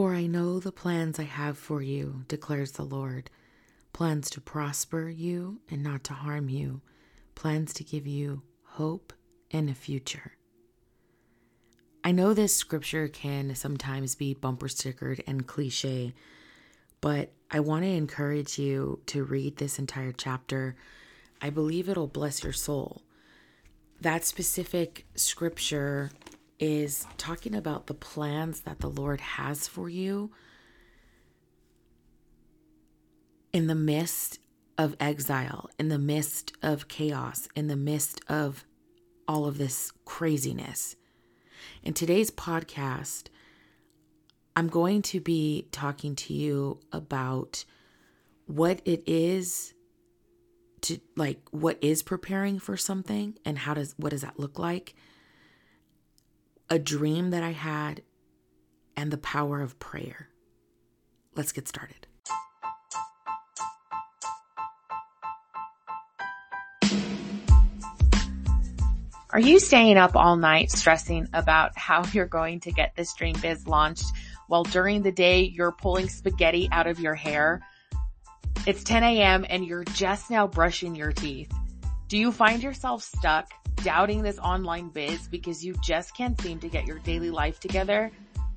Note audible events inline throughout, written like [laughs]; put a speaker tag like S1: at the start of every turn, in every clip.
S1: For I know the plans I have for you, declares the Lord plans to prosper you and not to harm you, plans to give you hope and a future. I know this scripture can sometimes be bumper stickered and cliche, but I want to encourage you to read this entire chapter. I believe it'll bless your soul. That specific scripture is talking about the plans that the Lord has for you in the midst of exile, in the midst of chaos, in the midst of all of this craziness. In today's podcast, I'm going to be talking to you about what it is to like what is preparing for something and how does what does that look like a dream that I had, and the power of prayer. Let's get started.
S2: Are you staying up all night stressing about how you're going to get this dream biz launched while during the day you're pulling spaghetti out of your hair? It's 10 a.m. and you're just now brushing your teeth. Do you find yourself stuck doubting this online biz because you just can't seem to get your daily life together?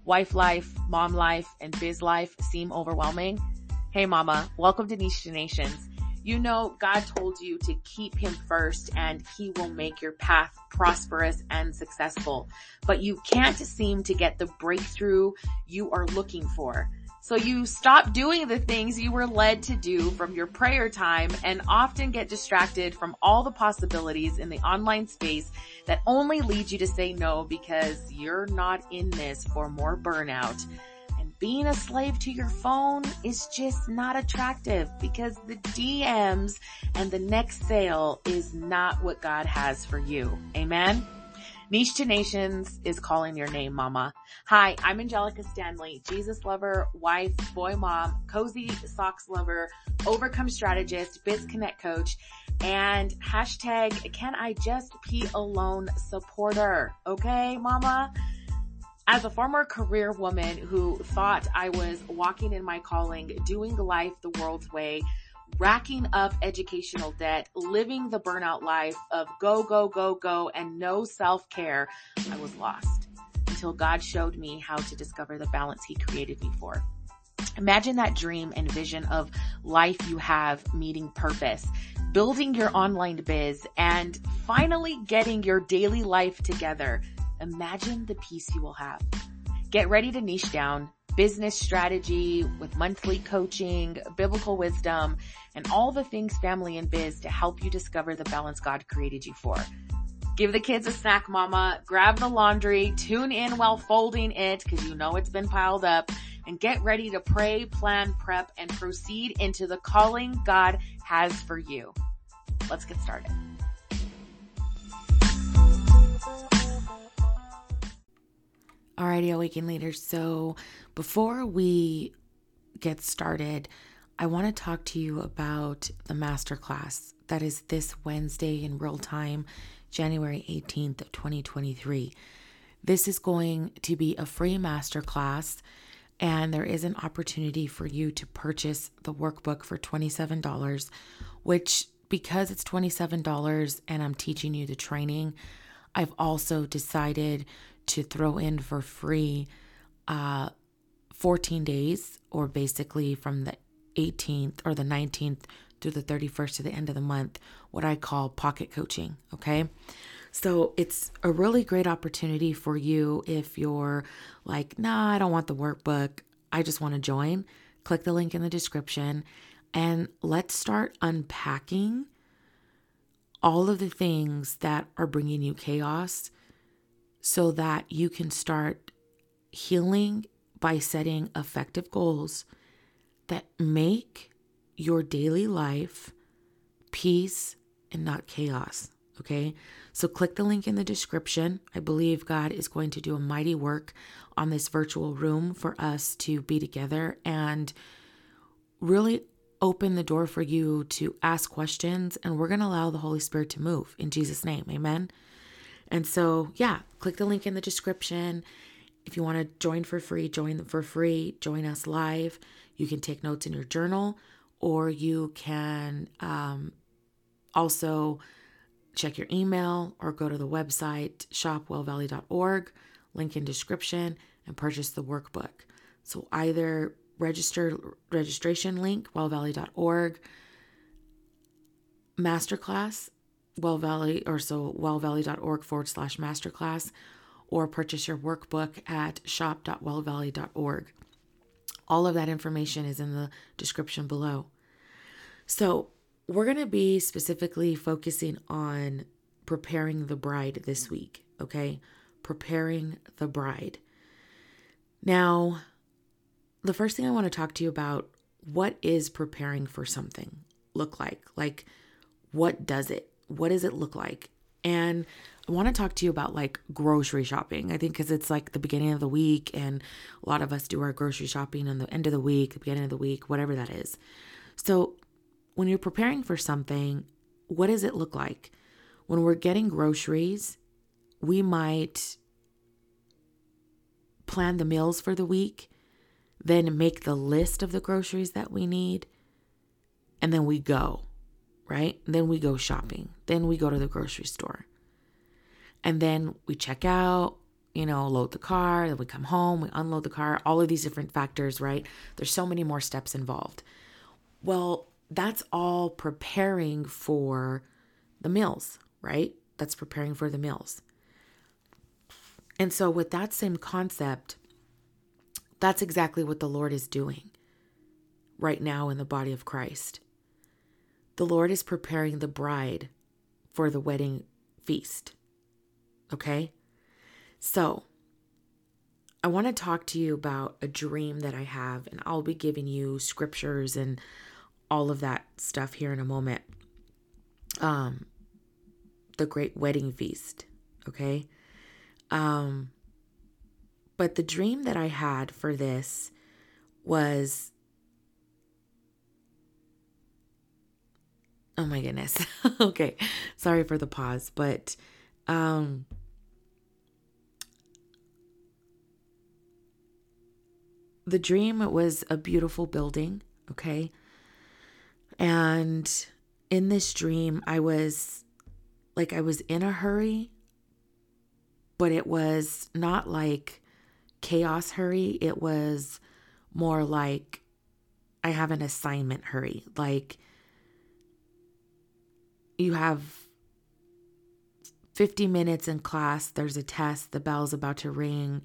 S2: Wife life, mom life, and biz life seem overwhelming? Hey mama, welcome to Niche Nations. You know, God told you to keep him first and he will make your path prosperous and successful, but you can't seem to get the breakthrough you are looking for. So you stop doing the things you were led to do from your prayer time and often get distracted from all the possibilities in the online space that only lead you to say no because you're not in this for more burnout. And being a slave to your phone is just not attractive because the DMs and the next sale is not what God has for you. Amen. Niche to Nations is calling your name, mama. Hi, I'm Angelica Stanley, Jesus lover, wife, boy mom, cozy socks lover, overcome strategist, biz connect coach, and hashtag can I just pee alone supporter. Okay, mama? As a former career woman who thought I was walking in my calling, doing life the world's way, racking up educational debt, living the burnout life of go, go, go, go, and no self care, I was lost until God showed me how to discover the balance He created me for. Imagine that dream and vision of life you have meeting purpose, building your online biz, and finally getting your daily life together. Imagine the peace you will have. Get ready to niche down business strategy with monthly coaching, biblical wisdom, and all the things family and biz to help you discover the balance God created you for. Give the kids a snack, mama. Grab the laundry. Tune in while folding it because you know it's been piled up. And get ready to pray, plan, prep, and proceed into the calling God has for you. Let's get started.
S1: Alrighty, Awaken Leaders. So before we get started, I want to talk to you about the masterclass that is this Wednesday in real time, January 18th of 2023. This is going to be a free masterclass and there is an opportunity for you to purchase the workbook for $27, which because it's $27 and I'm teaching you the training, I've also decided to throw in for free uh, 14 days, or basically from the 18th or the 19th through the 31st to the end of the month, what I call pocket coaching. Okay. So it's a really great opportunity for you if you're like, nah, I don't want the workbook. I just want to join. Click the link in the description and let's start unpacking all of the things that are bringing you chaos so that you can start healing by setting effective goals that make your daily life peace and not chaos. Okay. So click the link in the description. I believe God is going to do a mighty work on this virtual room for us to be together and really open the door for you to ask questions. And we're going to allow the Holy Spirit to move in Jesus' name. Amen. And so, yeah, click the link in the description if you want to join for free, join for free, join us live. You can take notes in your journal, or you can um, also check your email or go to the website shopwellvalley.org, link in description, and purchase the workbook. So either register registration link wellvalley.org, masterclass well valley or so wellvalley.org forward slash masterclass or purchase your workbook at shop.wellvalley.org. All of that information is in the description below. So, we're going to be specifically focusing on preparing the bride this week, okay? Preparing the bride. Now, the first thing I want to talk to you about what is preparing for something look like? Like, what does it? What does it look like? And I want to talk to you about like grocery shopping. I think because it's like the beginning of the week, and a lot of us do our grocery shopping on the end of the week, the beginning of the week, whatever that is. So, when you're preparing for something, what does it look like? When we're getting groceries, we might plan the meals for the week, then make the list of the groceries that we need, and then we go, right? then we go shopping. Then we go to the grocery store. And then we check out, you know, load the car, then we come home, we unload the car, all of these different factors, right? There's so many more steps involved. Well, that's all preparing for the meals, right? That's preparing for the meals. And so, with that same concept, that's exactly what the Lord is doing right now in the body of Christ. The Lord is preparing the bride for the wedding feast. Okay? So, I want to talk to you about a dream that I have, and I'll be giving you scriptures and all of that stuff here in a moment. Um, the great wedding feast, okay? Um, but the dream that I had for this was Oh my goodness. [laughs] okay. Sorry for the pause, but um the dream was a beautiful building, okay? And in this dream, I was like, I was in a hurry, but it was not like chaos hurry. It was more like I have an assignment hurry. Like, you have 50 minutes in class, there's a test, the bell's about to ring,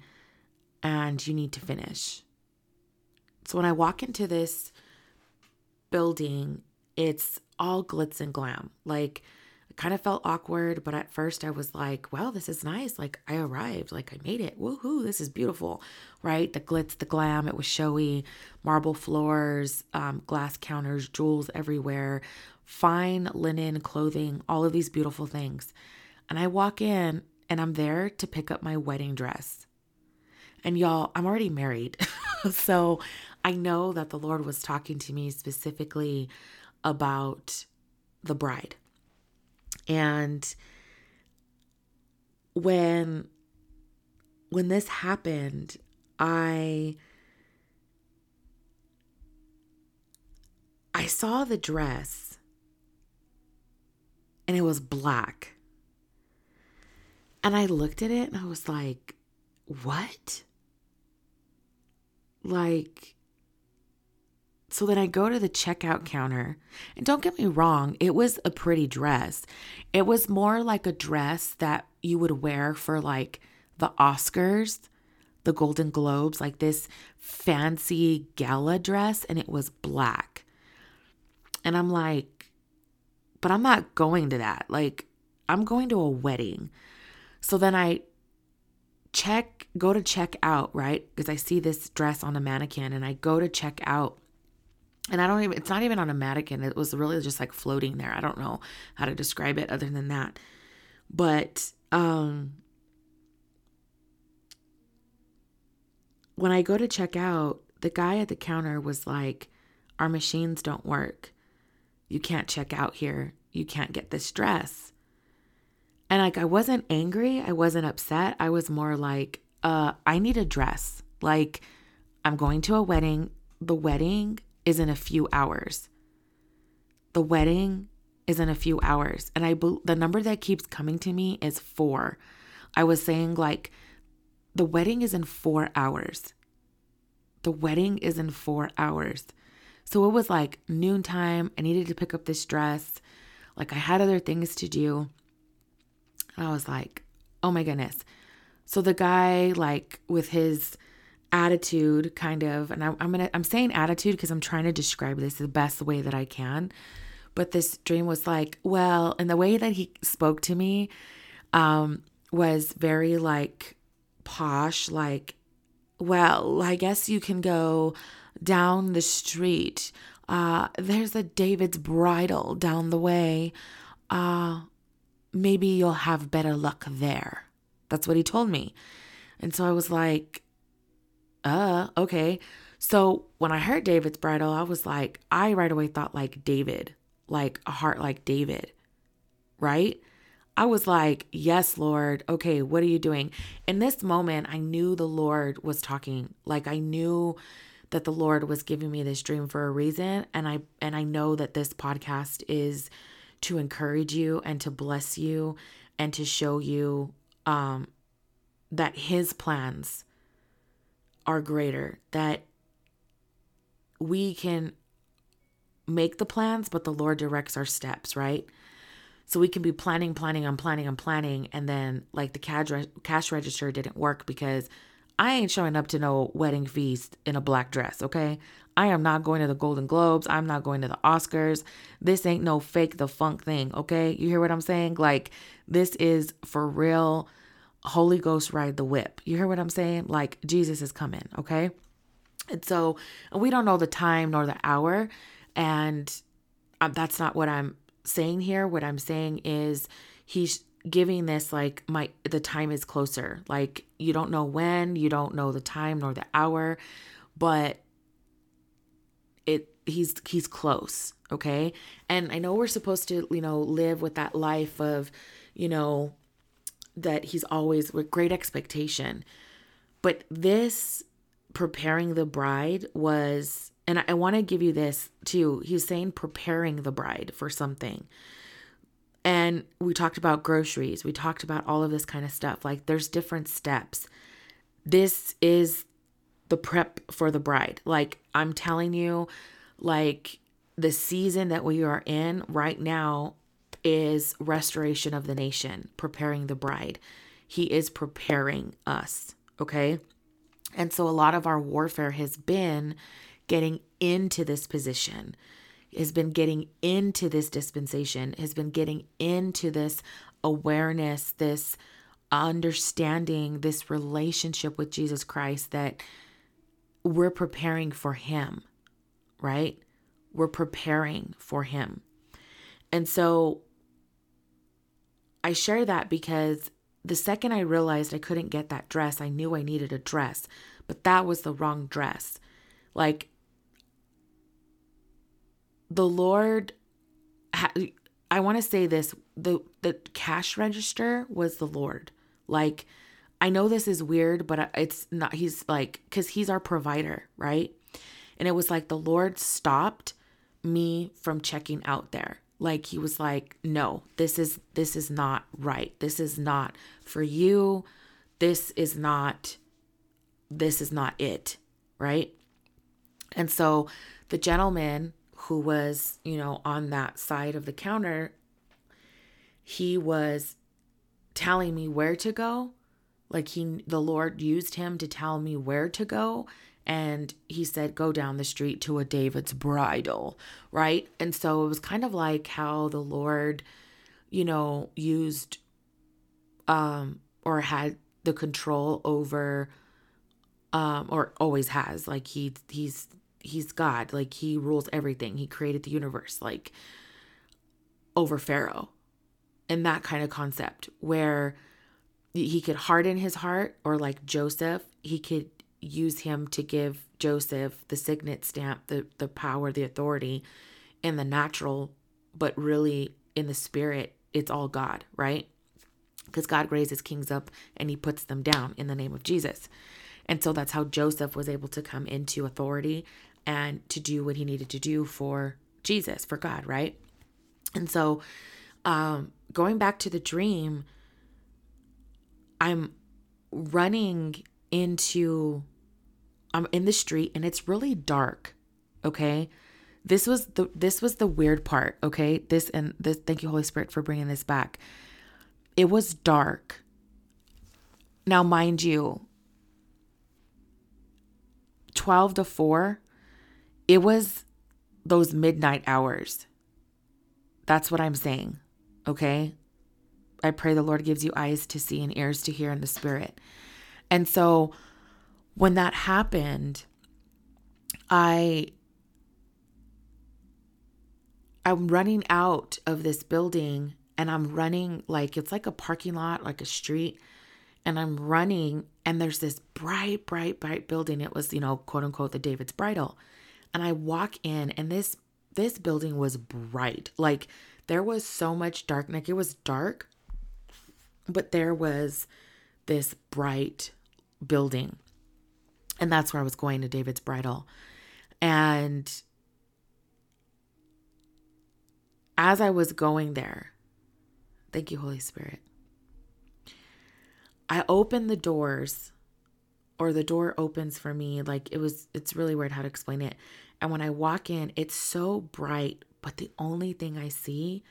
S1: and you need to finish. So when I walk into this building, it's all glitz and glam. Like, it kind of felt awkward, but at first I was like, well, this is nice. Like, I arrived, like, I made it. Woohoo, this is beautiful, right? The glitz, the glam, it was showy, marble floors, um, glass counters, jewels everywhere, fine linen clothing, all of these beautiful things. And I walk in and I'm there to pick up my wedding dress. And y'all, I'm already married. [laughs] so I know that the Lord was talking to me specifically about the bride. And when when this happened, I I saw the dress and it was black. And I looked at it and I was like, "What?" Like so then I go to the checkout counter, and don't get me wrong, it was a pretty dress. It was more like a dress that you would wear for like the Oscars, the Golden Globes, like this fancy gala dress, and it was black. And I'm like, but I'm not going to that. Like, I'm going to a wedding. So then I check, go to check out, right? Because I see this dress on a mannequin and I go to check out and I don't even, it's not even on a mannequin. It was really just like floating there. I don't know how to describe it other than that. But, um, when I go to check out, the guy at the counter was like, Our machines don't work. You can't check out here. You can't get this dress. And like, I wasn't angry. I wasn't upset. I was more like, uh, I need a dress. Like, I'm going to a wedding. The wedding is in a few hours. The wedding is in a few hours. And I the number that keeps coming to me is 4. I was saying like the wedding is in 4 hours. The wedding is in 4 hours. So it was like noontime. I needed to pick up this dress. Like I had other things to do. And I was like, "Oh my goodness." So the guy like with his attitude kind of and I, i'm gonna i'm saying attitude because i'm trying to describe this the best way that i can but this dream was like well and the way that he spoke to me um was very like posh like well i guess you can go down the street uh there's a david's bridal down the way uh maybe you'll have better luck there that's what he told me and so i was like uh, okay. So when I heard David's bridal, I was like, I right away thought like David, like a heart like David, right? I was like, yes, Lord. Okay, what are you doing? In this moment, I knew the Lord was talking. Like I knew that the Lord was giving me this dream for a reason. And I and I know that this podcast is to encourage you and to bless you and to show you um that his plans are greater, that we can make the plans, but the Lord directs our steps, right? So we can be planning, planning, I'm planning, I'm planning, and then like the cash, cash register didn't work because I ain't showing up to no wedding feast in a black dress, okay? I am not going to the Golden Globes. I'm not going to the Oscars. This ain't no fake the funk thing, okay? You hear what I'm saying? Like this is for real Holy Ghost ride the whip. You hear what I'm saying? Like Jesus is coming, okay? And so we don't know the time nor the hour. And um, that's not what I'm saying here. What I'm saying is he's giving this like my the time is closer. Like you don't know when, you don't know the time nor the hour, but it he's he's close, okay? And I know we're supposed to, you know, live with that life of, you know, that he's always with great expectation. But this preparing the bride was, and I, I want to give you this too. He's saying preparing the bride for something. And we talked about groceries, we talked about all of this kind of stuff. Like there's different steps. This is the prep for the bride. Like I'm telling you, like the season that we are in right now is restoration of the nation, preparing the bride. He is preparing us, okay? And so a lot of our warfare has been getting into this position, has been getting into this dispensation, has been getting into this awareness, this understanding, this relationship with Jesus Christ that we're preparing for Him, right? We're preparing for Him. And so I share that because the second I realized I couldn't get that dress, I knew I needed a dress, but that was the wrong dress. Like, the Lord, I want to say this the, the cash register was the Lord. Like, I know this is weird, but it's not, he's like, because he's our provider, right? And it was like the Lord stopped me from checking out there like he was like no this is this is not right this is not for you this is not this is not it right and so the gentleman who was you know on that side of the counter he was telling me where to go. Like he the lord used him to tell me where to go. And he said go down the street to a David's bridal, right? And so it was kind of like how the Lord, you know, used um or had the control over um or always has. Like he he's he's God, like he rules everything. He created the universe like over Pharaoh. And that kind of concept where he could harden his heart or like Joseph, he could use him to give Joseph the signet stamp, the, the power, the authority in the natural, but really in the spirit, it's all God, right? because God raises kings up and he puts them down in the name of Jesus. And so that's how Joseph was able to come into authority and to do what he needed to do for Jesus, for God, right? And so um going back to the dream, I'm running into I'm in the street and it's really dark. Okay? This was the this was the weird part, okay? This and this thank you Holy Spirit for bringing this back. It was dark. Now mind you, 12 to 4, it was those midnight hours. That's what I'm saying. Okay? I pray the Lord gives you eyes to see and ears to hear in the spirit. And so when that happened, I I'm running out of this building and I'm running like it's like a parking lot, like a street. And I'm running and there's this bright, bright, bright building. It was, you know, quote unquote, the David's Bridal. And I walk in and this this building was bright. Like there was so much dark. Like it was dark, but there was this bright building. And that's where I was going to David's Bridal. And as I was going there, thank you, Holy Spirit, I opened the doors, or the door opens for me. Like it was, it's really weird how to explain it. And when I walk in, it's so bright, but the only thing I see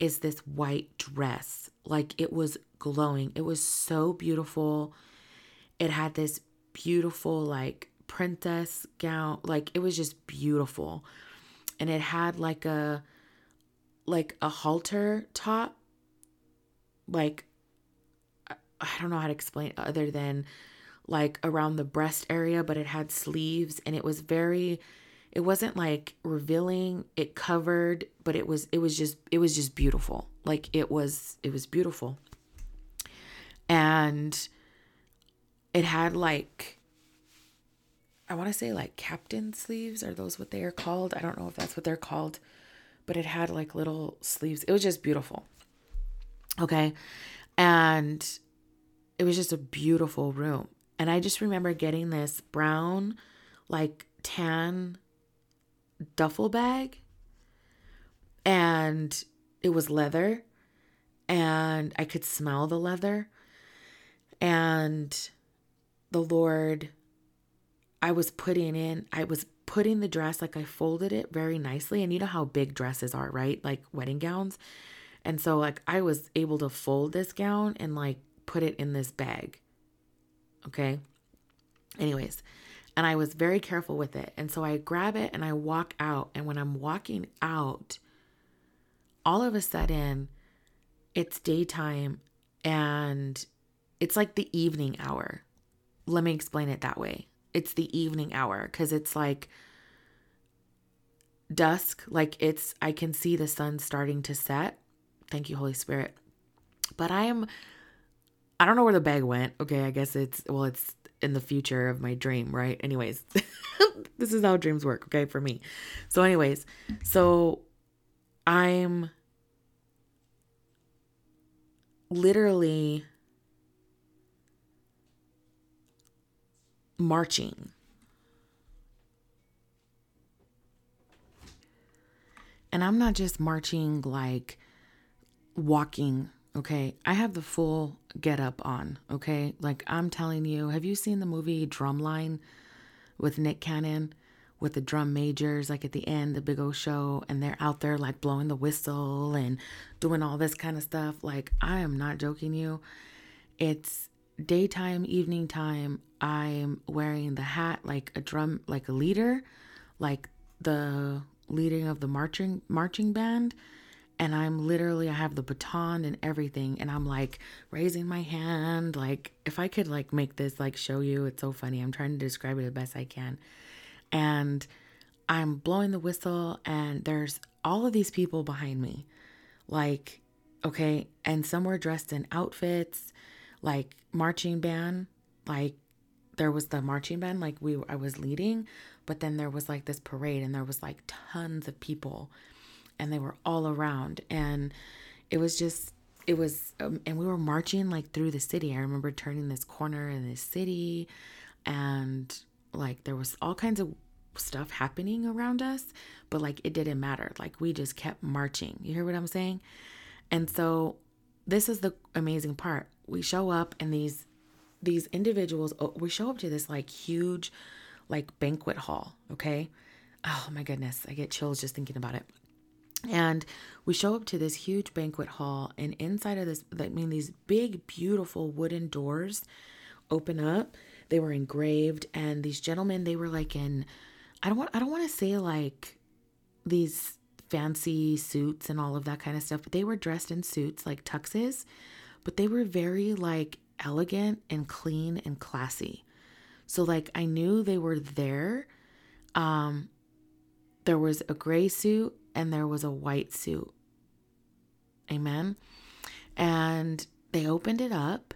S1: is this white dress. Like it was glowing. It was so beautiful. It had this beautiful, like, princess gown. Like it was just beautiful. And it had like a, like a halter top. Like, I don't know how to explain other than like around the breast area, but it had sleeves and it was very it wasn't like revealing. It covered but it was it was just it was just beautiful. Like it was it was beautiful. And it had like i want to say like captain sleeves. Are those what they are called? I don't know if that's what they're called. But it had like little sleeves. It was just beautiful. Okay? And it was just a beautiful room and i just remember getting this brown like tan duffel bag and it was leather and I could smell the leather and the Lord I was putting in I was putting the dress like I folded it very nicely and you know how big dresses are right? Like wedding gowns. And so like I was able to fold this gown and like put it in this bag okay anyways and I was very careful with it. And so I grab it and I walk out. And when I'm walking out, all of a sudden, it's daytime and it's like the evening hour. Let me explain it that way. It's the evening hour because it's like dusk, like it's, I can see the sun starting to set. Thank you, Holy Spirit. But I am, I don't know where the bag went. Okay, I guess it's, well, it's in the future of my dream, right? Anyways, [laughs] this is how dreams work, okay, for me. So, anyways, so I'm literally marching. And I'm not just marching like walking Okay. I have the full get up on. Okay. Like I'm telling you, have you seen the movie Drumline with Nick Cannon with the drum majors, like at the end, the big old show, and they're out there like blowing the whistle and doing all this kind of stuff? Like, I am not joking you. It's daytime, evening time. I'm wearing the hat like a drum, like a leader, like the leading of the marching marching band and I'm literally I have the baton and everything and I'm like raising my hand like if I could like make this like show you it's so funny I'm trying to describe it the best I can. And I'm blowing the whistle and there's all of these people behind me like okay and some were dressed in outfits like marching band like there was the marching band like we I was leading but then there was like this parade and there was like tons of people and they were all around. And it was just it was um, and we were marching like through the city. I remember turning this corner in this city and like there was all kinds of stuff happening around us but like it didn't matter. Like we just kept marching. You hear what i'm saying? And so this is the amazing part. We show up and these these individuals oh, we show up to this like huge like banquet hall okay? Oh my goodness. I get chills just thinking about it and we show up to this huge banquet hall, and inside of this, I mean, these big, beautiful wooden doors open up. They were engraved, and these gentlemen, they were like in, I don't want, I don't want to say like these fancy suits and all of that kind of stuff, but they were dressed in suits like tuxes, but they were very like elegant and clean and classy. So like I knew they were there. Um, there was a gray suit and there was a white suit. Amen. And they opened it up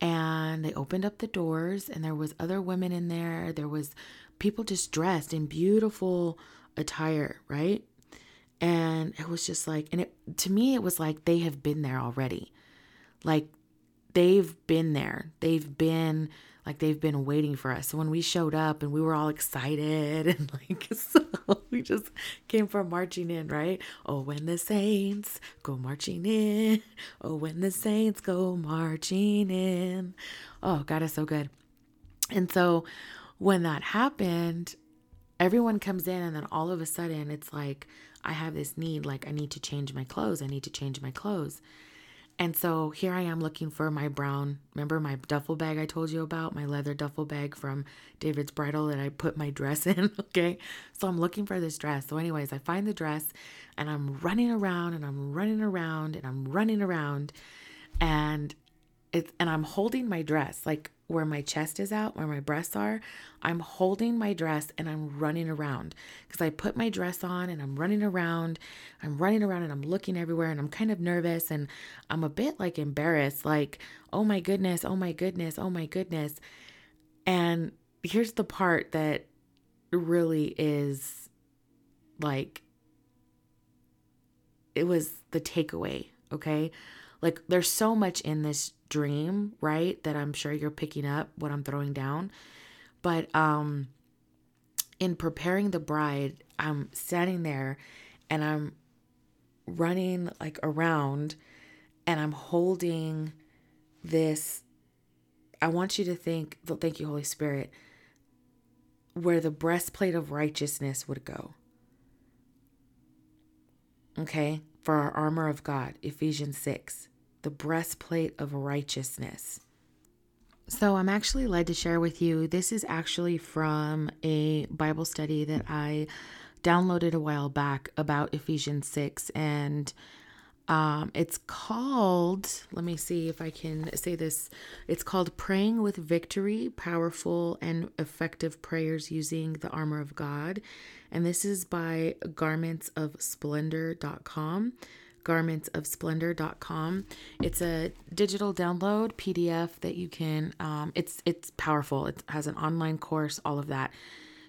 S1: and they opened up the doors and there was other women in there. There was people just dressed in beautiful attire, right? And it was just like and it to me it was like they have been there already. Like they've been there. They've been like they've been waiting for us. So when we showed up and we were all excited [laughs] and like so we just came from marching in, right? Oh, when the saints go marching in. Oh, when the saints go marching in. Oh, God is so good. And so when that happened, everyone comes in and then all of a sudden it's like I have this need like I need to change my clothes. I need to change my clothes. And so here I am looking for my brown, remember my duffel bag I told you about, my leather duffel bag from David's Bridal that I put my [laughs] dress in. Okay. So I'm looking for this dress. So, anyways, I find the dress and I'm running around and I'm running around and I'm running around. And it's, and I'm holding my dress like where my chest is out, where my breasts are. I'm holding my dress and I'm running around because I put my dress on and I'm running around. I'm running around and I'm looking everywhere and I'm kind of nervous and I'm a bit like embarrassed, like, oh my goodness, oh my goodness, oh my goodness. And here's the part that really is like, it was the takeaway, okay? Like, there's so much in this dream, right? That I'm sure you're picking up what I'm throwing down. But um in preparing the bride, I'm standing there and I'm running like around and I'm holding this I want you to think, thank you Holy Spirit, where the breastplate of righteousness would go. Okay? For our armor of God, Ephesians 6 the breastplate of righteousness. So, I'm actually led to share with you. This is actually from a Bible study that I downloaded a while back about Ephesians 6. And um, it's called, let me see if I can say this. It's called Praying with Victory Powerful and Effective Prayers Using the Armor of God. And this is by garmentsofsplendor.com garmentsofsplendor.com. It's a digital download PDF that you can um, it's it's powerful. It has an online course, all of that.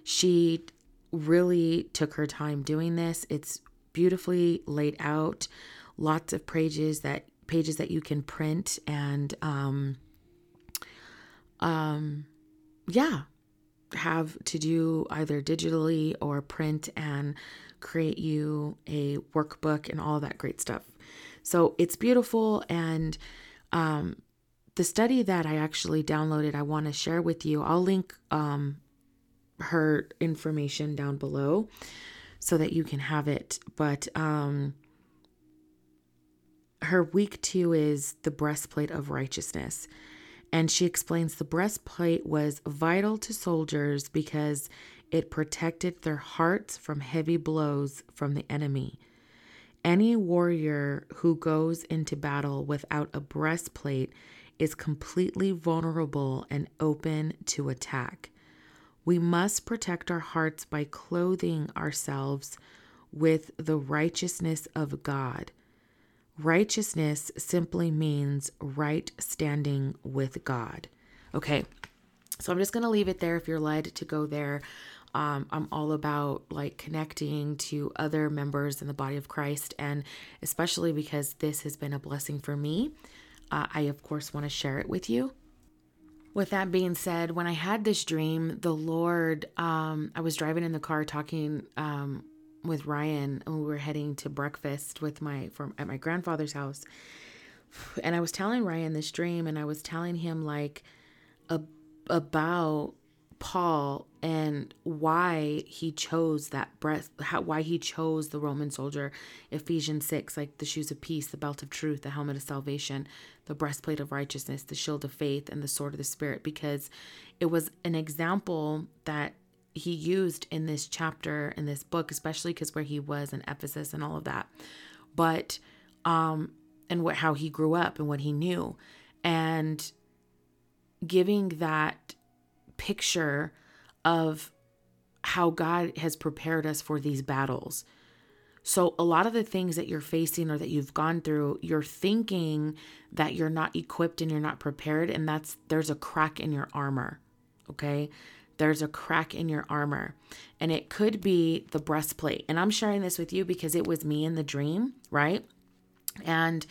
S1: She really took her time doing this. It's beautifully laid out. Lots of pages that pages that you can print and um um yeah, have to do either digitally or print and create you a workbook and all that great stuff. So it's beautiful. And um, the study that I actually downloaded, I want to share with you. I'll link um, her information down below so that you can have it. But um, her week two is the breastplate of righteousness. And she explains the breastplate was vital to soldiers because it protected their hearts from heavy blows from the enemy. Any warrior who goes into battle without a breastplate is completely vulnerable and open to attack. We must protect our hearts by clothing ourselves with the righteousness of God. Righteousness simply means right standing with God. Okay, so I'm just going to leave it there if you're led to go there. Um, I'm all about like connecting to other members in the body of Christ, and especially because this has been a blessing for me, uh, I of course want to share it with you. With that being said, when I had this dream, the Lord, um, I was driving in the car talking um, with Ryan, and we were heading to breakfast with my from at my grandfather's house, and I was telling Ryan this dream, and I was telling him like a, about Paul and why he chose that breast, how, why he chose the Roman soldier, Ephesians 6, like the shoes of peace, the belt of truth, the helmet of salvation, the breastplate of righteousness, the shield of faith, and the sword of the Spirit, because it was an example that he used in this chapter, in this book, especially because where he was in Ephesus and all of that. But, um, and what, how he grew up and what he knew. And giving that picture of how God has prepared us for these battles. So, a lot of the things that you're facing or that you've gone through, you're thinking that you're not equipped and you're not prepared, and that's there's a crack in your armor. Okay. There's a crack in your armor, and it could be the breastplate. And I'm sharing this with you because it was me in the dream, right? And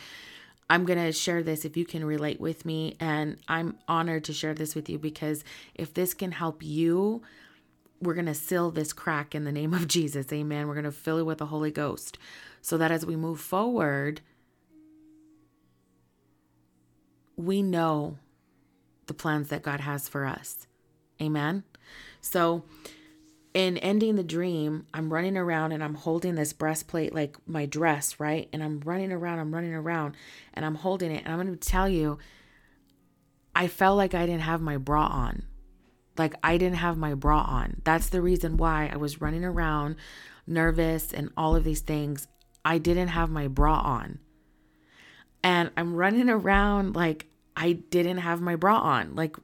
S1: I'm going to share this if you can relate with me. And I'm honored to share this with you because if this can help you, we're going to seal this crack in the name of Jesus. Amen. We're going to fill it with the Holy Ghost so that as we move forward, we know the plans that God has for us. Amen. So, in ending the dream, I'm running around and I'm holding this breastplate like my dress, right? And I'm running around, I'm running around and I'm holding it. And I'm going to tell you, I felt like I didn't have my bra on. Like I didn't have my bra on. That's the reason why I was running around nervous and all of these things. I didn't have my bra on. And I'm running around like I didn't have my bra on. Like,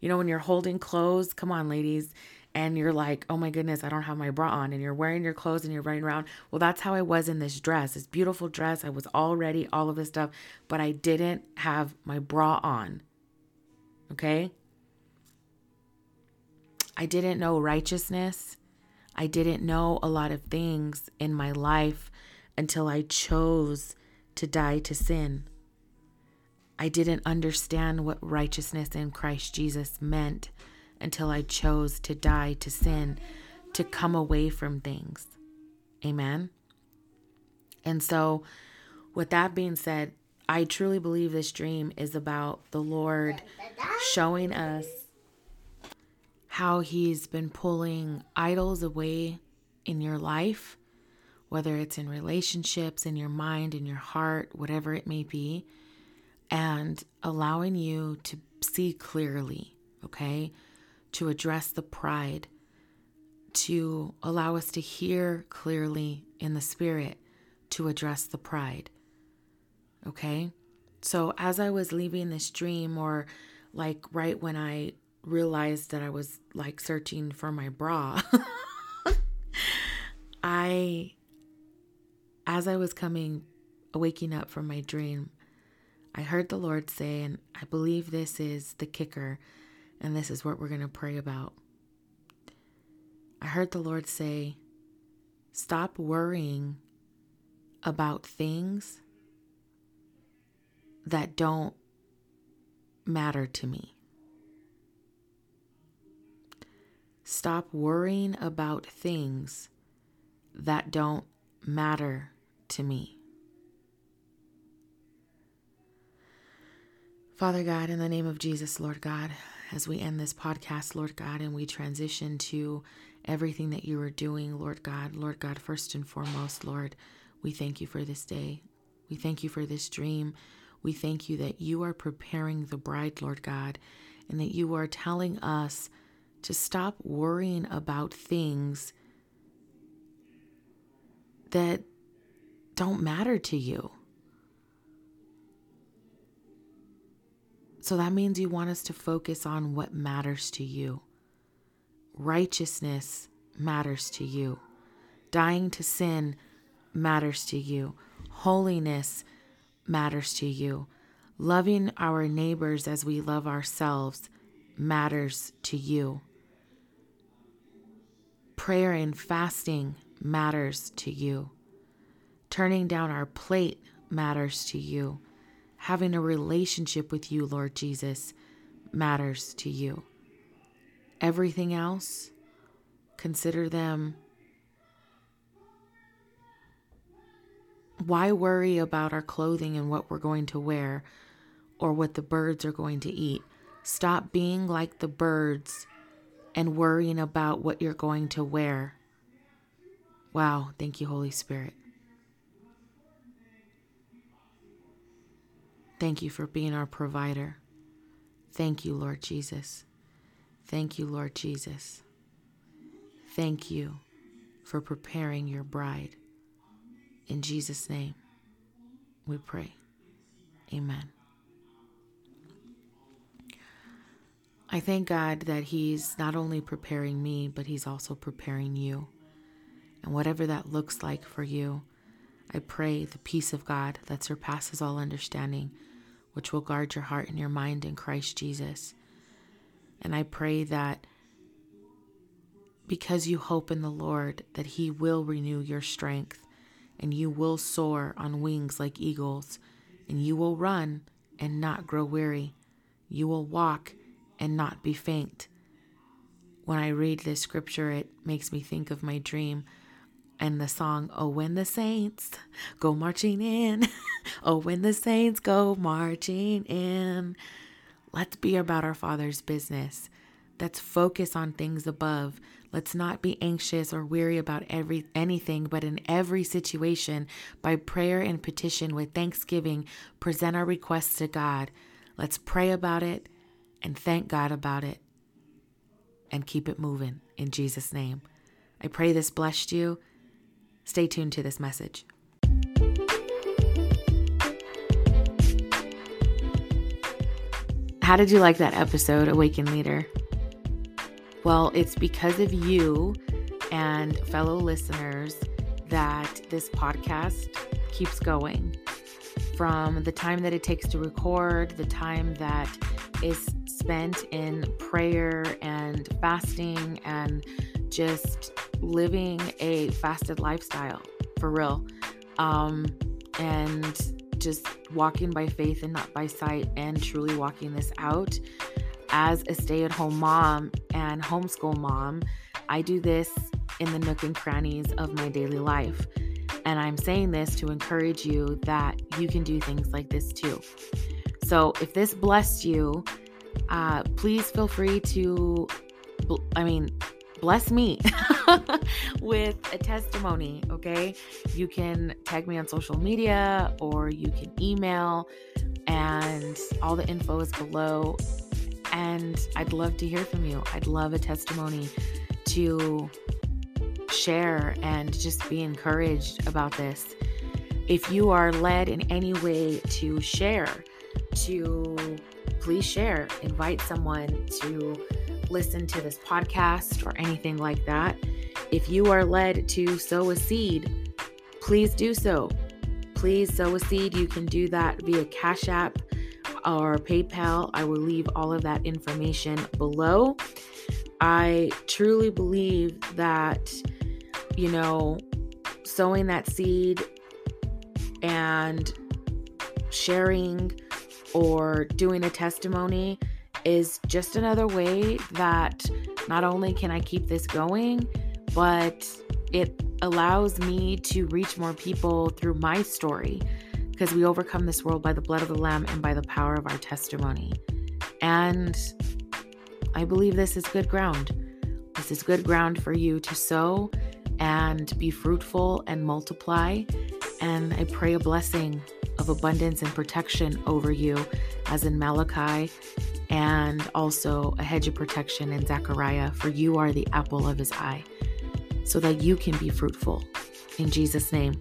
S1: you know, when you're holding clothes, come on, ladies and you're like, oh my goodness, I don't have my bra on, and you're wearing your clothes and you're running around. Well, that's how I was in this dress, this beautiful dress. I was all ready, all of this stuff, but I didn't have my bra on. Okay? I didn't know righteousness. I didn't know a lot of things in my life until I chose to die to sin. I didn't understand what righteousness in Christ Jesus meant until I chose to die to sin, to come away from things. Amen. And so, with that being said, I truly believe this dream is about the Lord showing us how He's been pulling idols away in your life, whether it's in relationships, in your mind, in your heart, whatever it may be, and allowing you to see clearly, okay? To address the pride, to allow us to hear clearly in the spirit, to address the pride. Okay? So as I was leaving this dream, or like right when I realized that I was like searching for my bra, [laughs] I, as I was coming, waking up from my dream, I heard the Lord say, and I believe this is the kicker and this is what we're going to pray about. I heard the Lord say, Stop worrying about things that don't matter to me. Stop worrying about things that don't matter to me. Father God, in the name of Jesus, Lord God, as we end this podcast, Lord God, and we transition to everything that you are doing, Lord God. Lord God, first and foremost, Lord, we thank you for this day. We thank you for this dream. We thank you that you are preparing the bride, Lord God, and that you are telling us to stop worrying about things that don't matter to you. So that means you want us to focus on what matters to you. Righteousness matters to you. Dying to sin matters to you. Holiness matters to you. Loving our neighbors as we love ourselves matters to you. prayer and fasting matters to you. Turning down our plate matters to you. Having a relationship with you, Lord Jesus, matters to you. Everything else, consider them. Why worry about our clothing and what we're going to wear or what the birds are going to eat? Stop being like the birds and worrying about what you're going to wear. Wow, thank you, Holy Spirit. Thank you for being our provider. Thank you, Lord Jesus. Thank you, Lord Jesus. Thank you for preparing your bride. In Jesus' name, we pray. Amen. I thank God that He's not only preparing me, but He's also preparing you. And whatever that looks like for you, I pray the peace of God that surpasses all understanding, which will guard your heart and your mind in Christ Jesus. And I pray that because you hope in the Lord, that He will renew your strength and you will soar on wings like eagles, and you will run and not grow weary. You will walk and not be faint. When I read this scripture, it makes me think of my dream and the song, Oh, when the saints go marching in, [laughs] oh, when the saints go marching in. Let's be about our Father's business. Let's focus on things above. Let's not be anxious or weary about every anything, but in every situation, by prayer and petition with thanksgiving, present our requests to God. Let's pray about it and thank God about it and keep it moving in Jesus' name. I pray this blessed you. Stay tuned to this message. How did you like that episode, Awaken Leader? Well, it's because of you and fellow listeners that this podcast keeps going. From the time that it takes to record, the time that is spent in prayer and fasting and just living a fasted lifestyle for real. Um, and just walking by faith and not by sight and truly walking this out as a stay at home mom and homeschool mom. I do this in the nook and crannies of my daily life. And I'm saying this to encourage you that you can do things like this too. So if this blessed you, uh, please feel free to, I mean, bless me [laughs] with a testimony, okay? You can tag me on social media or you can email, and all the info is below. And I'd love to hear from you. I'd love a testimony to share and just be encouraged about this. If you are led in any way to share, to please share, invite someone to listen to this podcast or anything like that. If you are led to sow a seed, please do so. Please sow a seed. You can do that via Cash App or PayPal. I will leave all of that information below. I truly believe that, you know, sowing that seed and sharing or doing a testimony is just another way that not only can I keep this going, but it allows me to reach more people through my story because we overcome this world by the blood of the Lamb and by the power of our testimony. And I believe this is good ground. This is good ground for you to sow and be fruitful and multiply. And I pray a blessing of abundance and protection over you, as in Malachi, and also a hedge of protection in Zechariah, for you are the apple of his eye, so that you can be fruitful. In Jesus' name.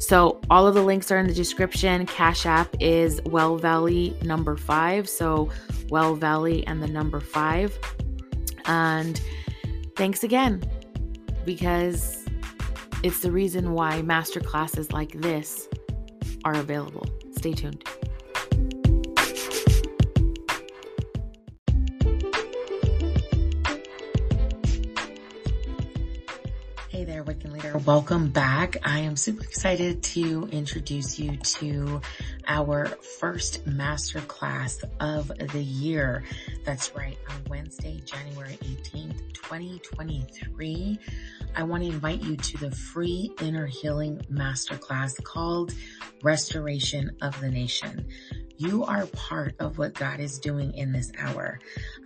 S1: So, all of the links are in the description. Cash App is Well Valley number five. So, Well Valley and the number five. And thanks again, because it's the reason why master classes like this are available. Stay tuned. Welcome back. I am super excited to introduce you to our first masterclass of the year. That's right, on Wednesday, January 18th, 2023. I want to invite you to the free inner healing masterclass called Restoration of the Nation. You are part of what God is doing in this hour.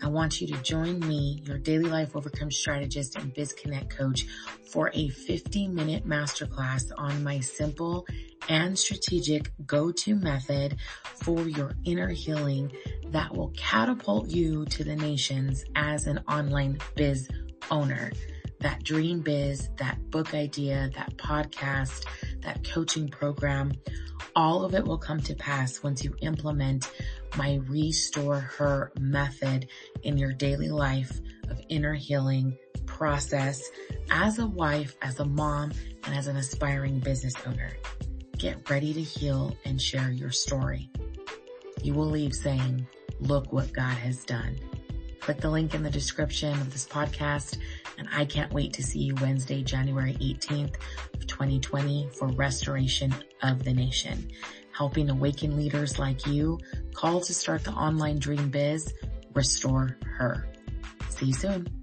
S1: I want you to join me, your daily life overcome strategist and biz connect coach for a 50 minute masterclass on my simple and strategic go-to method for your inner healing that will catapult you to the nations as an online biz owner. That dream biz, that book idea, that podcast, that coaching program, all of it will come to pass once you implement my restore her method in your daily life of inner healing process as a wife, as a mom, and as an aspiring business owner. Get ready to heal and share your story. You will leave saying, look what God has done. Click the link in the description of this podcast and I can't wait to see you Wednesday, January 18th of 2020 for restoration of the nation, helping awaken leaders like you call to start the online dream biz, restore her. See you soon.